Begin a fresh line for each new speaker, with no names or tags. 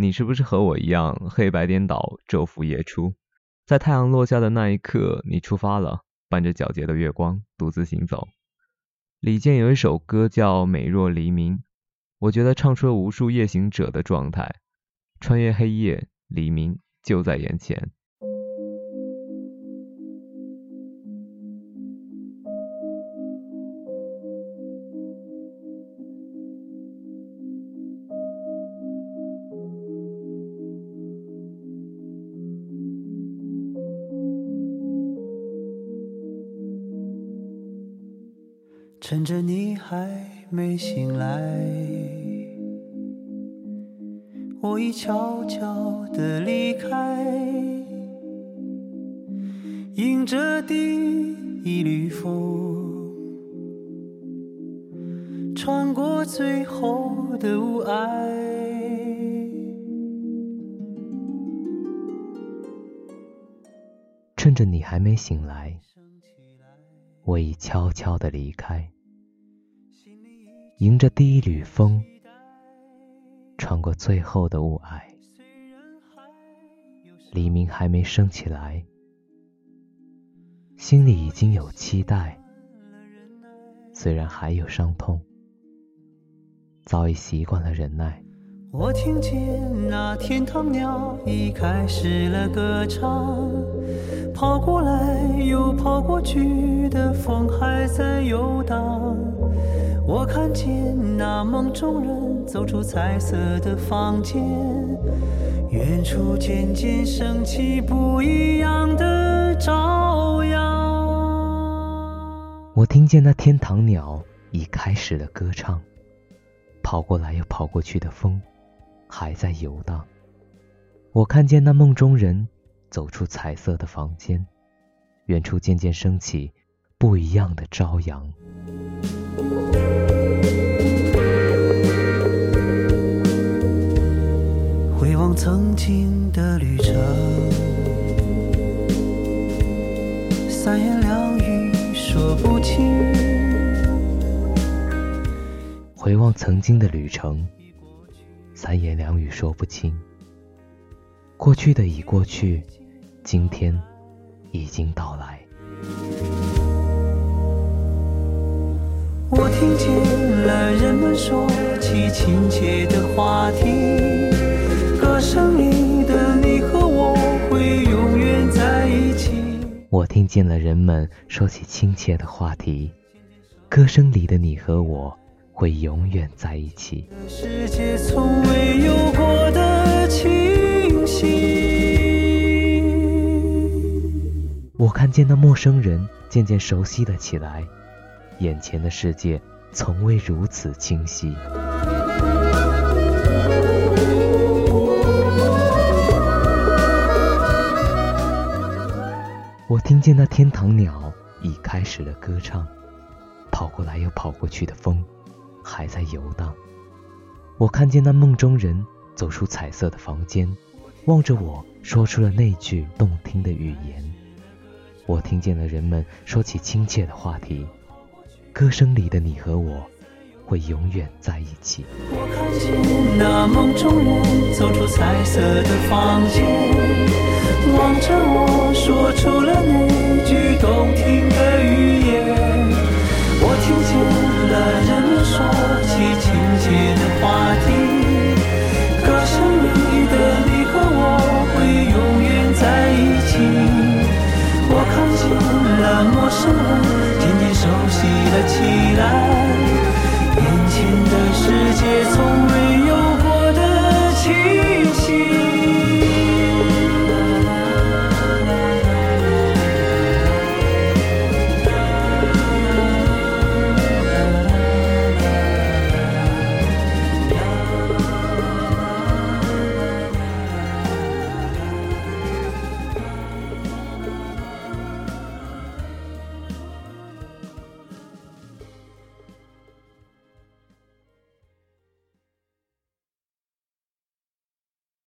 你是不是和我一样黑白颠倒，昼伏夜出？在太阳落下的那一刻，你出发了，伴着皎洁的月光，独自行走。李健有一首歌叫《美若黎明》，我觉得唱出了无数夜行者的状态，穿越黑夜，黎明就在眼前。
趁着你还没醒来，我已悄悄地离开，迎着第一缕风，穿过最后的雾霭。
趁着你还没醒来，我已悄悄地离开。迎着第一缕风，穿过最后的雾霭，黎明还没升起来，心里已经有期待。虽然还有伤痛，早已习惯了忍耐。
我听见那天堂鸟已开始了歌唱，跑过来又跑过去的风还在游荡。我看见那梦中人走出彩色的房间，远处渐渐升起不一样的朝阳。
我听见那天堂鸟已开始了歌唱，跑过来又跑过去的风还在游荡。我看见那梦中人走出彩色的房间，远处渐渐升起不一样的朝阳。
回望曾经的旅程，三言两语说不清。
回望曾经的旅程，三言两语说不清。过去的已过去，今天已经到来。
我听见了人们说起亲切的话题，歌声里的你和我会永远在一起。
我听见了人们说起亲切的话题，歌声里的你和我会永远在一起。
世界从未有过的清晰。
我看见那陌生人渐渐熟悉了起来。眼前的世界从未如此清晰。我听见那天堂鸟已开始了歌唱，跑过来又跑过去的风还在游荡。我看见那梦中人走出彩色的房间，望着我说出了那句动听的语言。我听见了人们说起亲切的话题。歌声里的你和我会永远在一起。
我看见那梦中人走出彩色的房间，望着我说出了那句动听的语言。起。来。